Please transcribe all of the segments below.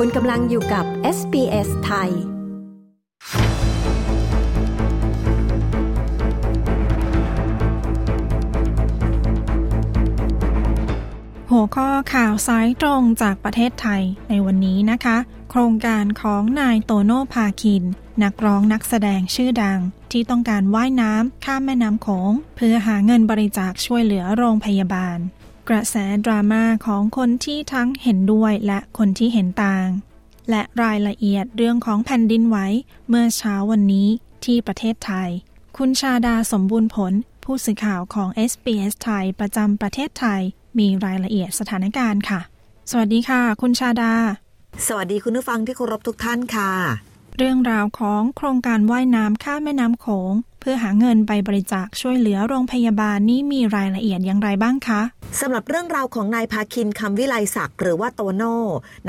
คุณกำลังอยู่กับ SBS ไทย หัวข้อข่าวสายตรงจากประเทศไทยในวันนี้นะคะ โครงการของนายโตโน่พาคิน นักร้องนักแสดงชื่อดัง ที่ต้องการว่ายน้ำข้ามแม่น้ำโขง เพื่อหาเงินบริจาคช่วยเหลือโรงพยาบาล กระแสดราม่าของคนที่ทั้งเห็นด้วยและคนที่เห็นต่าง และรายละเอียดเรื่องของแผ่นดินไหวเมื่อเช้าวันนี้ที่ประเทศไทย คุณชาดาสมบูรณ์ผล ผู้สื่อข่าวของ SBS ไทยประจำประเทศไทย มีรายละเอียดสถานการณ์ค่ะ สวัสดีค่ะ คุณชาดา สวัสดีคุณผู้ฟังที่เคารพทุกท่านค่ะ เรื่องราวของโครงการว่ายน้ำข้ามแม่น้ำโขงเพื่อหาเงินไปบริจาคช่วยเหลือโรงพยาบาลนี่มีรายละเอียดอย่างไรบ้างคะสำหรับเรื่องราวของนายพาคินคำวิไลศักดิ์หรือว่าโตโน่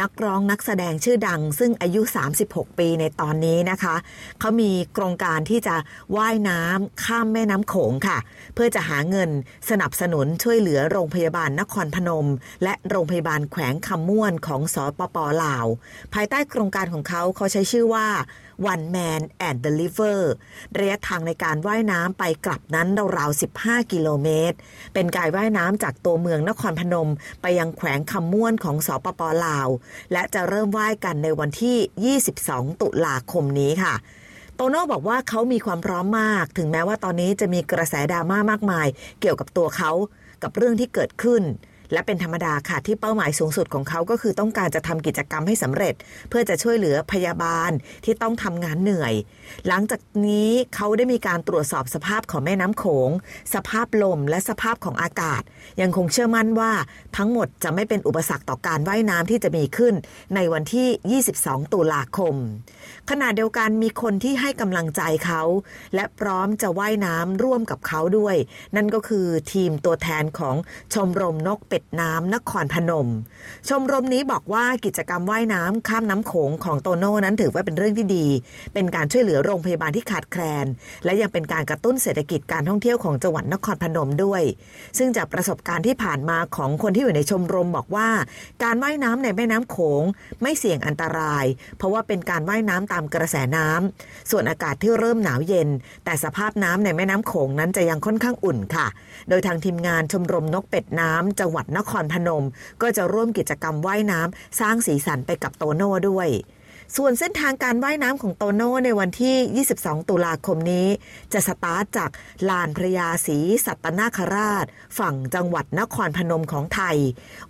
นักร้องนักแสดงชื่อดัง ซึ่งอายุ 36 ปีในตอนนี้นะคะ เขามีโครงการที่จะว่ายน้ำข้ามแม่น้ำโขงค่ะ เพื่อจะหาเงินสนับสนุนช่วยเหลือโรงพยาบาลนครพนม และโรงพยาบาลแขวงคำม่วนของสปปลาว ภายใต้โครงการของเขาเขาใช้ชื่อว่า One Man and the River ระยะทางในการว่ายน้ำไปกลับนั้นราวๆ 15 กิโลเมตร เป็นการว่ายน้ำจากตัวเมืองนครพนม ไปยังแขวงคำม่วนของสปปลาว และจะเริ่มว่ายกันในวันที่ 22 ตุลาคมนี้ค่ะโตโน่บอกว่าเขามีความพร้อมมาก ถึงแม้ว่าตอนนี้จะมีกระแสดราม่ามากมาย เกี่ยวกับตัวเขากับเรื่องที่เกิดขึ้น และเป็นธรรมดาค่ะที่เป้าหมายสูงสุดของเขาก็คือต้องการจะทำกิจกรรมให้สำเร็จ เพื่อจะช่วยเหลือพยาบาลที่ต้องทำงานเหนื่อย หลังจากนี้เขาได้มีการตรวจสอบสภาพของแม่น้ำโขง สภาพลมและสภาพของอากาศ ยังคงเชื่อมั่นว่าทั้งหมดจะไม่เป็นอุปสรรคต่อการว่ายน้ำที่จะมีขึ้น ในวันที่ 22 ตุลาคม ขณะเดียวกันมีคนที่ให้กำลังใจเขา และพร้อมจะว่ายน้ำร่วมกับเขาด้วย นั่นก็คือทีมตัวแทนของชมรมนกเป็ดน้ำนครพนม ชมรมนี้บอกว่ากิจกรรมว่ายน้ำข้ามน้ำโขงของโตโน่นั้นถือว่าเป็นเรื่องที่ดี เป็นการช่วยเหลือโรงพยาบาลที่ขาดแคลน และยังเป็นการกระตุ้นเศรษฐกิจการท่องเที่ยวของจังหวัดนครพนมด้วย ซึ่งจากประสบการณ์ที่ผ่านมาของคนที่อยู่ในชมรมบอกว่า การว่ายน้ำในแม่น้ำโขงไม่เสี่ยงอันตราย เพราะว่าเป็นการว่ายน้ำตามกระแสน้ำส่วนอากาศที่เริ่มหนาวเย็น แต่สภาพน้ำในแม่น้ำโขงนั้นจะยังค่อนข้างอุ่นค่ะ โดยทางทีมงานชมรมนกเป็ดน้ำจังหวัดนครพนม ก็จะร่วมกิจกรรมว่ายน้ำสร้างสีสันไปกับโตโน่ด้วย ส่วนเส้นทางการว่ายน้ำของโตโน่ในวันที่ 22 ตุลาคมนี้ จะสตาร์ทจากลานพระยาศรีสัตนาคราช ฝั่งจังหวัดนครพนมของไทย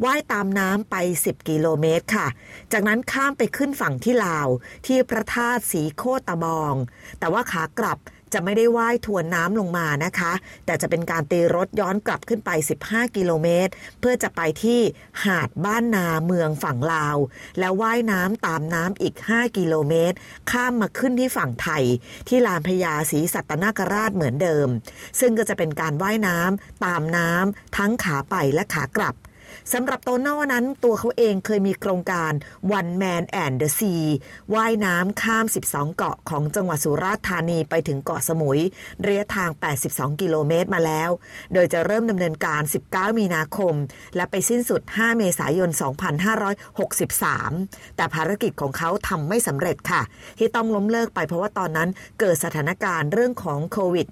ว่ายตามน้ำไป 10 กิโลเมตรค่ะ จากนั้นข้ามไปขึ้นฝั่งที่ลาวที่พระธาตุสีโคตะบอง แต่ว่าขากลับ จะไม่ได้ว่ายทวนน้ำลงมานะคะ แต่จะเป็นการตีรถย้อนกลับขึ้นไป 15 กิโลเมตร เพื่อจะไปที่หาดบ้านนาเมืองฝั่งลาว แล้วว่ายน้ำตามน้ำอีก 5 กิโลเมตร ข้ามมาขึ้นที่ฝั่งไทย ที่ลานพญาศรีสัตนคราชเหมือนเดิม ซึ่งก็จะเป็นการว่ายน้ำตามน้ำทั้งขาไปและขากลับ สำหรับโตโน่นั้นตัวเขาเองเคยมีโครงการ One Man and the Sea ว่ายน้ำข้าม 12 เกาะของจังหวัดสุราษฎร์ธานีไปถึงเกาะสมุย ระยะทาง 82 กิโลเมตรมาแล้ว โดยจะเริ่มดำเนินการ 19 มีนาคม และไปสิ้นสุด 5 เมษายน 2563 แต่ภารกิจของเขาทำไม่สำเร็จค่ะ ที่ต้องล้มเลิกไปเพราะว่าตอนนั้นเกิดสถานการณ์เรื่องของโควิด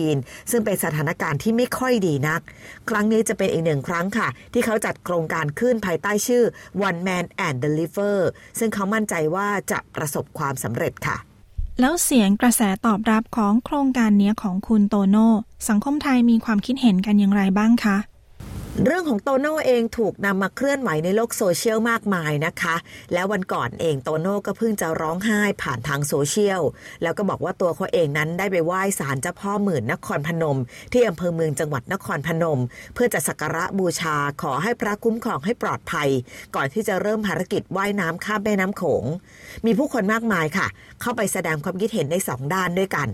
-19 ซึ่งเป็นสถานการณ์ที่ไม่ค่อยดีนัก ครั้งนี้จะเป็นอีกหนึ่งครั้งค่ะ ที่เขาจัดโครงการขึ้นภายใต้ชื่อ One Man and Deliver ซึ่งเขามั่นใจว่าจะประสบความสำเร็จค่ะ แล้วเสียงกระแสตอบรับของโครงการนี้ของคุณโตโน่สังคมไทยมีความคิดเห็นกันอย่างไรบ้างคะ เรื่องของโตโน่เองถูกนำมาเคลื่อนไหวในโลกโซเชียลมากมายนะคะ แล้ววันก่อนเองโตโน่ก็เพิ่งจะร้องไห้ผ่านทางโซเชียล แล้วก็บอกว่าตัวเขาเองนั้นได้ไปไหว้ศาลเจ้าพ่อหมื่นนครพนม ที่อำเภอเมืองจังหวัดนครพนม เพื่อจะสักการะบูชาขอให้พระคุ้มครองให้ปลอดภัย ก่อนที่จะเริ่มภารกิจว่ายน้ำข้ามแม่น้ำโขง มีผู้คนมากมายค่ะ เข้าไปแสดงความคิดเห็นในสองด้านด้วยกัน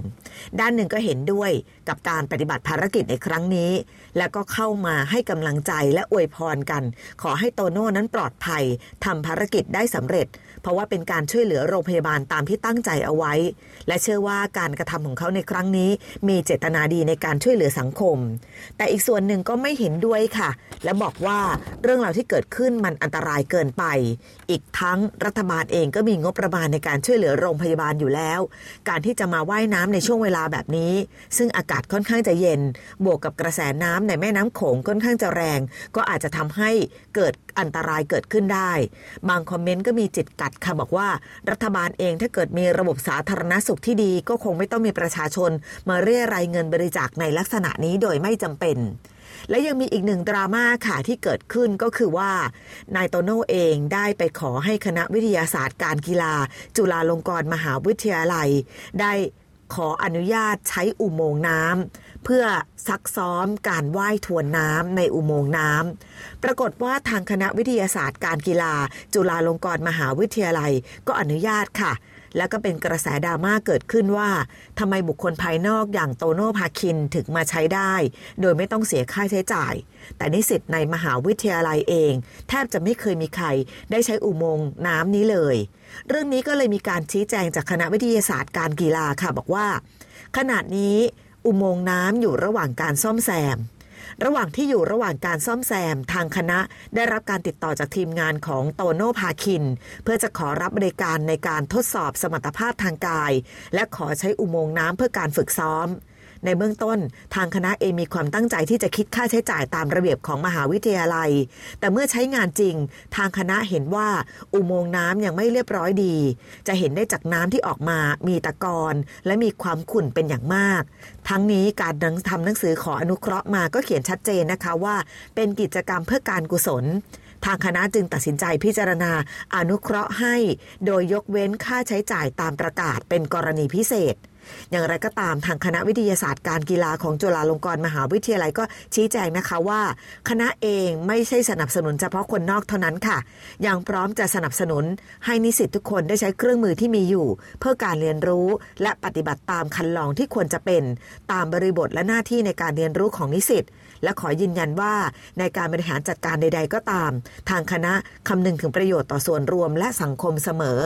ด้านหนึ่งก็เห็นด้วยกับการปฏิบัติภารกิจในครั้งนี้ แล้วก็เข้ามาให้กำลังหลังใจและอวยพรกัน ขอให้โตโน่นั้นปลอดภัยทำภารกิจได้สำเร็จ เพราะว่าเป็นการช่วยเหลือโรงพยาบาลตามที่ตั้งใจเอาไว้ และเชื่อว่าการกระทำของเขาในครั้งนี้ มีเจตนาดีในการช่วยเหลือสังคม แต่อีกส่วนหนึ่งก็ไม่เห็นด้วยค่ะ และบอกว่าเรื่องราวที่เกิดขึ้นมันอันตรายเกินไป อีกทั้งรัฐบาลเองก็มีงบประมาณในการช่วยเหลือโรงพยาบาลอยู่แล้ว การที่จะมาว่ายน้ำในช่วงเวลาแบบนี้ ซึ่งอากาศค่อนข้างจะเย็น บวกกับกระแสน้ำในแม่น้ำโขงค่อนข้างจะแรง ก็อาจจะทำให้เกิดอันตรายเกิดขึ้นได้ บางคอมเมนต์ก็มีจิตกัดค่ะบอกว่า รัฐบาลเองถ้าเกิดมีระบบสาธารณสุขที่ดี ก็คงไม่ต้องมีประชาชน มาเรียรายเงินบริจาคในลักษณะนี้โดยไม่จำเป็นและยังมีอีกหนึ่งดราม่าค่ะที่เกิดขึ้นก็คือว่านายโตโน่เองได้ไปขอให้คณะวิทยาศาสตร์การกีฬา จุฬาลงกรณ์มหาวิทยาลัย ได้ ขออนุญาตใช้อุโมงค์น้ำเพื่อซักซ้อมการว่ายทวนน้ำในอุโมงค์น้ำปรากฏว่าทางคณะวิทยาศาสตร์การกีฬา จุฬาลงกรณ์มหาวิทยาลัย ก็อนุญาตค่ะ แล้วก็เป็นกระแสดราม่าเกิดขึ้นว่าทำไมบุคคลภายนอกอย่างโตโน่พาคินถึงมาใช้ได้ โดยไม่ต้องเสียค่าใช้จ่าย แต่นิสิตในมหาวิทยาลัยเอง แทบจะไม่เคยมีใครได้ใช้อุโมงค์น้ำนี้เลย เรื่องนี้ก็เลยมีการชี้แจงจากคณะวิทยาศาสตร์การกีฬาค่ะบอกว่า ขณะนี้อุโมงค์น้ำอยู่ระหว่างการซ่อมแซม ระหว่างที่อยู่ระหว่างการซ่อมแซมทางคณะได้รับการติดต่อจากทีมงานของโตโน่พาคิน เพื่อจะขอรับบริการในการทดสอบสมรรถภาพทางกาย และขอใช้อุโมงค์น้ำเพื่อการฝึกซ้อม ในเบื้องต้น ทางคณะเองมีความตั้งใจที่จะคิดค่าใช้จ่ายตามระเบียบของมหาวิทยาลัย แต่เมื่อใช้งานจริง ทางคณะเห็นว่าอุโมงค์น้ำยังไม่เรียบร้อยดี จะเห็นได้จากน้ำที่ออกมามีตะกอนและมีความขุ่นเป็นอย่างมาก ทั้งนี้การทำหนังสือขออนุเคราะห์มาก็เขียนชัดเจนนะคะว่า เป็นกิจกรรมเพื่อการกุศลทางคณะจึงตัดสินใจพิจารณาอนุเคราะห์ให้ โดยยกเว้นค่าใช้จ่ายตามประกาศเป็นกรณีพิเศษ อย่างไรก็ตามทางคณะวิทยาศาสตร์การกีฬาของจุฬาลงกรณ์มหาวิทยาลัยก็ชี้แจงนะคะว่า คณะเองไม่ใช่สนับสนุนเฉพาะคนนอกเท่านั้นค่ะ ยังพร้อมจะสนับสนุนให้นิสิตทุกคนได้ใช้เครื่องมือที่มีอยู่ เพื่อการเรียนรู้และปฏิบัติตามคันลองที่ควรจะเป็น ตามบริบทและหน้าที่ในการเรียนรู้ของนิสิตและขอยืนยันว่าในการบริหารจัดการใด ๆ ก็ตาม ทางคณะคำนึงถึงประโยชน์ต่อส่วนรวมและสังคมเสมอ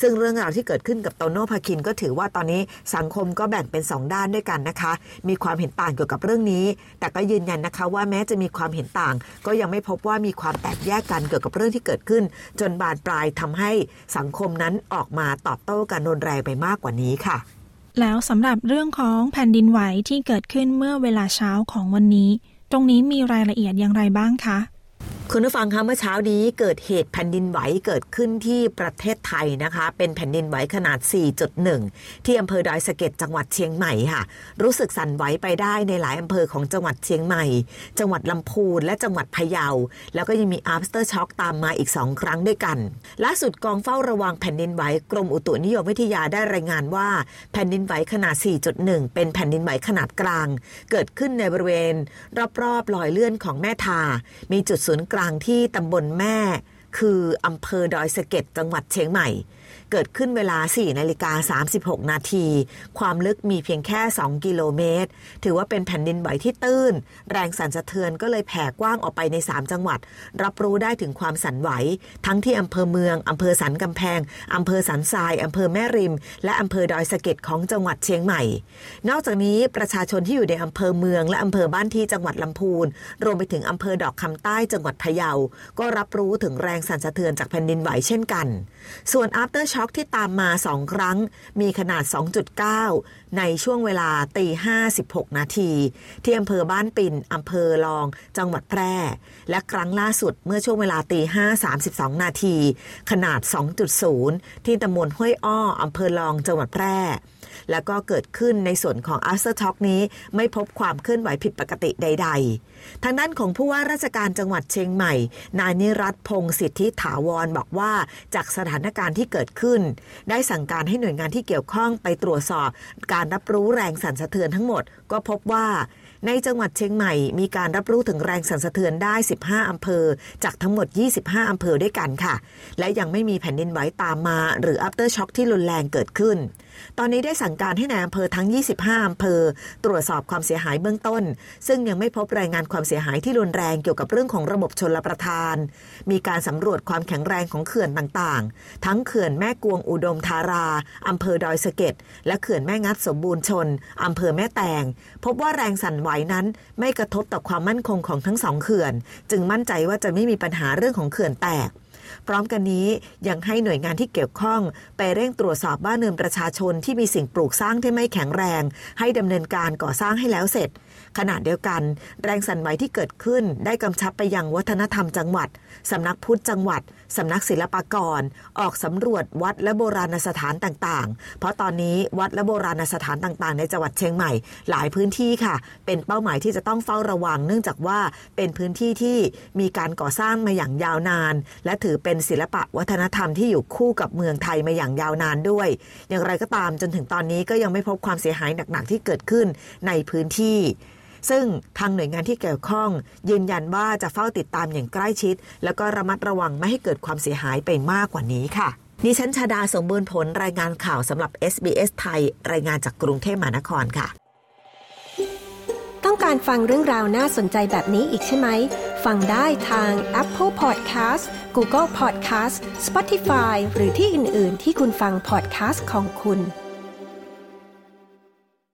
ซึ่งเรื่องราวที่เกิดขึ้นกับโตโน่พาคินก็ถือว่าตอนนี้สังคมก็แบ่งเป็นสองด้านด้วยกันนะคะ มีความเห็นต่างเกี่ยวกับเรื่องนี้ แต่ก็ยืนยันนะคะว่าแม้จะมีความเห็นต่าง ก็ยังไม่พบว่ามีความแตกแยกกันเกี่ยวกับเรื่องที่เกิดขึ้น จนบานปลายทำให้สังคมนั้นออกมาตอบโต้กันรุนแรงไปมากกว่านี้ค่ะแล้วสำหรับเรื่องของแผ่นดินไหวที่เกิดขึ้นเมื่อเวลาเช้าของวันนี้ ตรงนี้มีรายละเอียดอย่างไรบ้างคะ คุณผู้ฟังคะเมื่อเช้านี้เกิดเหตุแผ่นดินไหวเกิดขึ้นที่ประเทศไทยนะคะ เป็นแผ่นดินไหวขนาด 4.1 ที่อำเภอดอยสะเก็ดจังหวัดเชียงใหม่ค่ะ รู้สึกสั่นไหวไปได้ในหลายอำเภอของจังหวัดเชียงใหม่ จังหวัดลำพูนและจังหวัดพะเยา แล้วก็ยังมี after shock ตามมาอีก 2 ครั้งด้วยกันล่าสุดกองเฝ้าระวังแผ่นดินไหวกรมอุตุนิยมวิทยาได้รายงานว่า แผ่นดินไหวขนาด 4.1 เป็นแผ่นดินไหวขนาดกลาง เกิดขึ้นในบริเวณ รอบๆรอยเลื่อนของแม่ทา มีจุดศูนย์กลางที่ตำบลแม่ คืออำเภอดอยสะเก็ดจังหวัดเชียงใหม่ เกิดขึ้นเวลา 4 นาฬิกา 36 นาที ความลึกมีเพียงแค่ 2 กิโลเมตร ถือว่าเป็นแผ่นดินไหวที่ตื้น แรงสั่นสะเทือนก็เลยแผ่กว้างออกไปใน 3 จังหวัด รับรู้ได้ถึงความสั่นไหว ทั้งที่อำเภอเมืองอำเภอสันกำแพงอำเภอสันทรายอำเภอแม่ริม และอำเภอดอยสะเก็ดของจังหวัดเชียงใหม่ นอกจากนี้ประชาชนที่อยู่ในอำเภอเมือง และอำเภอบ้านที่จังหวัดลำพูน รวมไปถึงอำเภอดอกคำใต้จังหวัดพะเยา ก็รับรู้ถึงแรงสั่นสะเทือนจากแผ่นดินไหวเช่นกัน ส่วน after อร์ช็อกที่ตามมา 2 ครั้ง มีขนาด 2.9 ในช่วงเวลาตี56 นาที ที่อำเภอบ้านปิ่นอำเภอลอง จังหวัดแพร่ และครั้งล่าสุดเมื่อช่วงเวลาตี5 32 นาที ขนาด 2.0 ที่ตำบลห้วยอ้ออำเภอลองจังหวัดแพร่ แล้วก็เกิดขึ้นในส่วนของ after shock นี้ไม่พบความเคลื่อนไหวผิดปกติใด ๆ ทางด้านของผู้ว่าราชการจังหวัดเชียงใหม่ นายนิรัตพงศ์สิทธิถาวรบอกว่าจากสถานการณ์ที่เกิดขึ้น ได้สั่งการให้หน่วยงานที่เกี่ยวข้องไปตรวจสอบ การรับรู้แรงสั่นสะเทือนทั้งหมด ก็พบว่าในจังหวัดเชียงใหม่มีการรับรู้ถึงแรงสั่นสะเทือนได้ 15 อำเภอ จากทั้งหมด 25 อำเภอด้วยกันค่ะ และยังไม่มีแผ่นดินไหวตามมา หรือ after shock ที่รุนแรงเกิดขึ้น ตอนนี้ได้สั่งการให้ในอำเภอทั้ง 25อำเภอ ตรวจสอบความเสียหายเบื้องต้น ซึ่งยังไม่พบรายงานความเสียหายที่รุนแรงเกี่ยวกับเรื่องของระบบชนลประทาน มีการสำรวจความแข็งแรงของเขื่อนต่างๆ ทั้งเขื่อนแม่กวงอุดมธาราอำเภอดอยสะเก็ดและเขื่อนแม่งัดสมบูรณ์ชนอำเภอแม่แตง พบว่าแรงสั่นไหวนั้นไม่กระทบต่อความมั่นคงของทั้งสองเขื่อน จึงมั่นใจว่าจะไม่มีปัญหาเรื่องของเขื่อนแตก พร้อมกันนี้ยังให้หน่วยงานที่เกี่ยวข้อง ไปเร่งตรวจสอบบ้านเรือนประชาชนที่มีสิ่งปลูกสร้างที่ไม่แข็งแรง ให้ดำเนินการก่อสร้างให้แล้วเสร็จขณะเดียวกัน แรงสั่นไหวที่เกิดขึ้นได้กำชับไปยังวัฒนธรรมจังหวัด สำนักพุทธจังหวัด สำนักศิลปากร ออกสำรวจวัดและโบราณสถานต่างๆ เพราะตอนนี้วัดและโบราณสถานต่างๆ ในจังหวัดเชียงใหม่ หลายพื้นที่ค่ะ เป็นเป้าหมายที่จะต้องเฝ้าระวัง เนื่องจากว่าเป็นพื้นที่ที่มีการก่อสร้างมาอย่างยาวนาน และถือเป็นศิลปะวัฒนธรรมที่อยู่คู่กับเมืองไทยมาอย่างยาวนานด้วย อย่างไรก็ตามจนถึงตอนนี้ก็ยังไม่พบความเสียหายหนักๆที่เกิดขึ้นในพื้นที่ ซึ่งทางหน่วยงานที่เกี่ยวข้อง ยืนยันว่าจะเฝ้าติดตามอย่างใกล้ชิด แล้วก็ระมัดระวังไม่ให้เกิดความเสียหายไปมากกว่านี้ค่ะดิฉันชาดาสมบูรณ์ผลรายงานข่าวสำหรับ SBS ไทย รายงานจากกรุงเทพมหานครค่ะ ต้องการฟังเรื่องราวน่าสนใจแบบนี้อีกใช่ไหม ฟังได้ทาง Apple Podcast Google Podcast Spotify หรือที่อื่น ๆ ที่คุณฟัง podcast ของคุณ